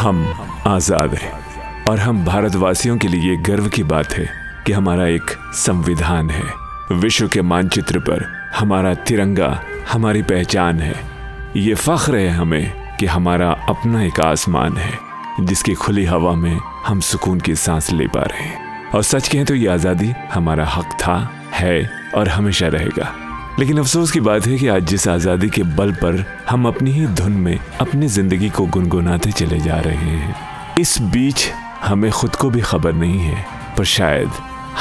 हम आज़ाद हैं। और हम भारतवासियों के लिए गर्व की बात है कि हमारा एक संविधान है। विश्व के मानचित्र पर हमारा तिरंगा, हमारी पहचान है। ये फख्र है हमें कि हमारा अपना एक आसमान है, जिसकी खुली हवा में हम सुकून की सांस ले पा रहे हैं। और सच कहें तो ये आज़ादी हमारा हक था, है और हमेशा रहेगा। लेकिन अफसोस की बात है कि आज जिस आज़ादी के बल पर हम अपनी ही धुन में अपनी ज़िंदगी को गुनगुनाते चले जा रहे हैं, इस बीच हमें खुद को भी खबर नहीं है, पर शायद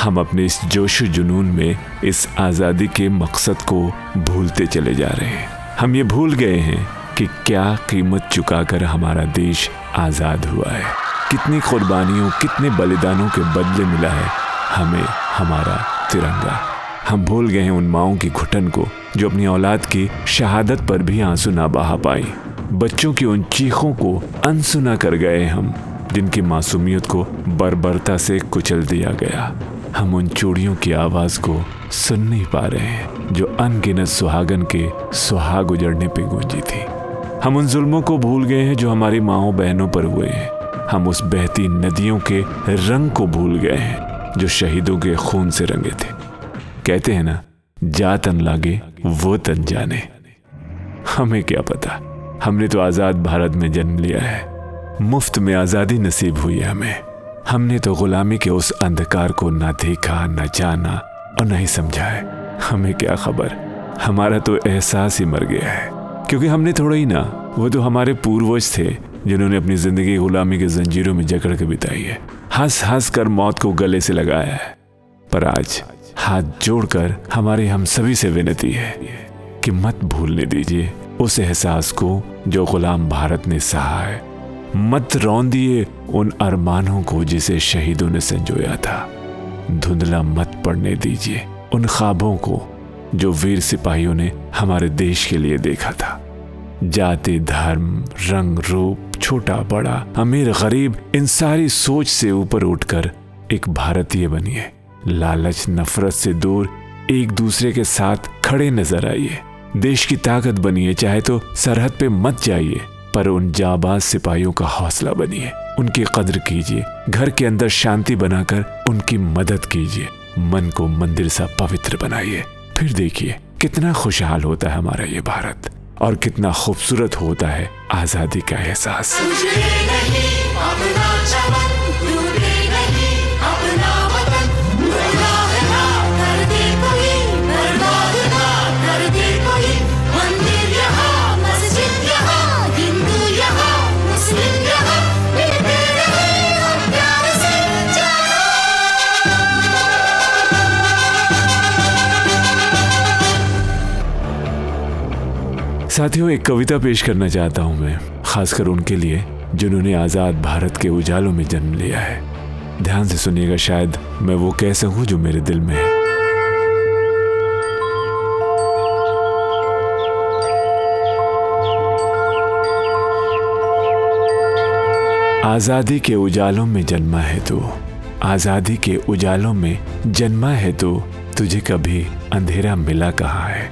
हम अपने इस जोश जुनून में इस आज़ादी के मकसद को भूलते चले जा रहे हैं। हम ये भूल गए हैं कि क्या कीमत चुकाकर हमारा देश आज़ाद हुआ है। कितनी कुर्बानियों, कितने बलिदानों के बदले मिला है हमें हमारा तिरंगा। हम भूल गए हैं उन माओं की घुटन को, जो अपनी औलाद की शहादत पर भी आँसू ना बहा पाई। बच्चों की उन चीखों को अनसुना कर गए हम, जिनकी मासूमियत को बर्बरता से कुचल दिया गया। हम उन चूड़ियों की आवाज़ को सुन नहीं पा रहे हैं, जो अनगिनत सुहागन के सुहाग उजड़ने पे गूंजी थी। हम उन जुल्मों को भूल गए हैं, जो हमारी माओ बहनों पर हुए हैं। हम उस बहती नदियों के रंग को भूल गए हैं, जो शहीदों के खून से रंगे थे। कहते हैं ना, जा तन लागे, वो तन जाने। हमें क्या पता? हमने तो आज़ाद भारत में जन्म लिया है। मुफ़्त में आज़ादी नसीब हुई है हमें। हमने तो गुलामी के उस अंधकार को ना देखा, न जाना और न ही समझा है। हमें क्या खबर? हमारा तो एहसास ही मर गया है। क्योंकि हमने थोड़ा ही ना, वो तो हमारे पूर्वज थे, जिन्होंने अपनी ज़िंदगी गुलामी के जंजीरों में जकड़ के बिताई है। हंस हंस कर मौत को गले से लगाया है। पर आज हाथ जोड़कर हमारे हम सभी से विनती है कि मत भूलने दीजिए उस एहसास को जो गुलाम भारत ने सहा है। मत रौन दिए उन अरमानों को जिसे शहीदों ने संजोया था। धुंधला मत पड़ने दीजिए उन ख्वाबों को जो वीर सिपाहियों ने हमारे देश के लिए देखा था। जाति, धर्म, रंग, रूप, छोटा, बड़ा, अमीर, गरीब, इन सारी सोच से ऊपर उठकर एक भारतीय बनिए। लालच, नफरत से दूर एक दूसरे के साथ खड़े नज़र आइए। देश की ताकत बनिए, चाहे तो सरहद पे मत जाइए, पर उन जाबाज सिपाहियों का हौसला बनिए। उनकी कद्र कीजिए, घर के अंदर शांति बनाकर उनकी मदद कीजिए। मन को मंदिर सा पवित्र बनाइए। फिर देखिए, कितना खुशहाल होता है हमारा ये भारत, और कितना खूबसूरत होता है आज़ादी का एहसास। साथियों, एक कविता पेश करना चाहता हूँ मैं, खासकर उनके लिए, जिन्होंने आज़ाद भारत के उजालों में जन्म लिया है। ध्यान से सुनिएगा शायद, मैं वो कह सकूँ जो मेरे दिल में है। आज़ादी के उजालों में जन्मा है तू। आज़ादी के उजालों में जन्मा है तो। तुझे कभी अंधेरा मिला कहा है?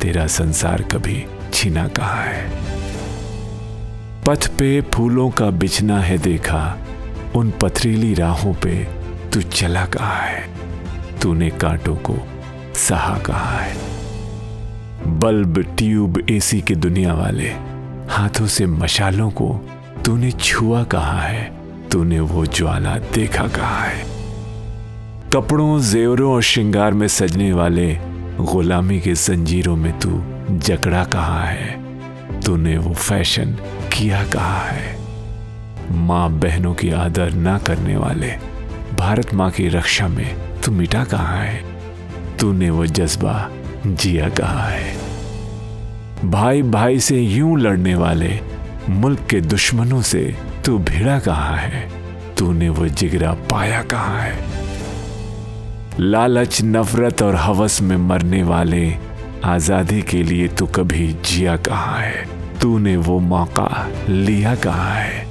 तेरा संसार कभी छीना कहा है। पथ पे फूलों का बिछना है देखा, उन पथरीली राहों पे तू चला कहा है। तूने कांटों को सहा कहा है। बल्ब ट्यूब एसी के दुनिया वाले, हाथों से मशालों को तूने छुआ कहा है। तूने वो ज्वाला देखा कहा है। कपड़ों, जेवरों और श्रृंगार में सजने वाले गुलामी के जंजीरों में तू जकड़ा कहा है? तूने वो फ़ैशन किया कहा है? माँ बहनों की आदर ना करने वाले, भारत माँ की रक्षा में तू मिटा कहा है? तूने वो जज्बा जिया कहा है? भाई भाई से यूँ लड़ने वाले, मुल्क के दुश्मनों से तू भिड़ा कहा है? तूने वो जिगरा पाया कहा है? लालच, नफरत और हवस में मरने वाले आज़ादी के लिए तू कभी जिया कहा है? तूने वो मौका लिया कहा है?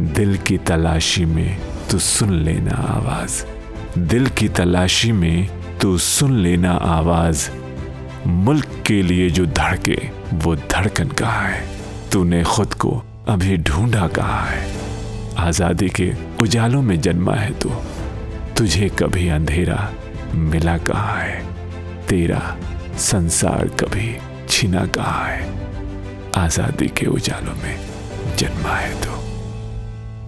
दिल की तलाशी में तू सुन लेना आवाज़। दिल की तलाशी में तू सुन लेना आवाज़। मुल्क के लिए जो धड़के, वो धड़कन कहा है? तूने खुद को अभी ढूंढा कहा है? आज़ादी के उजालों में जन्मा है तू। तुझे कभी अंधेरा मिला कहा है? तेरा संसार कभी छिना कहा है? आज़ादी के उजालों में जन्मा है तू।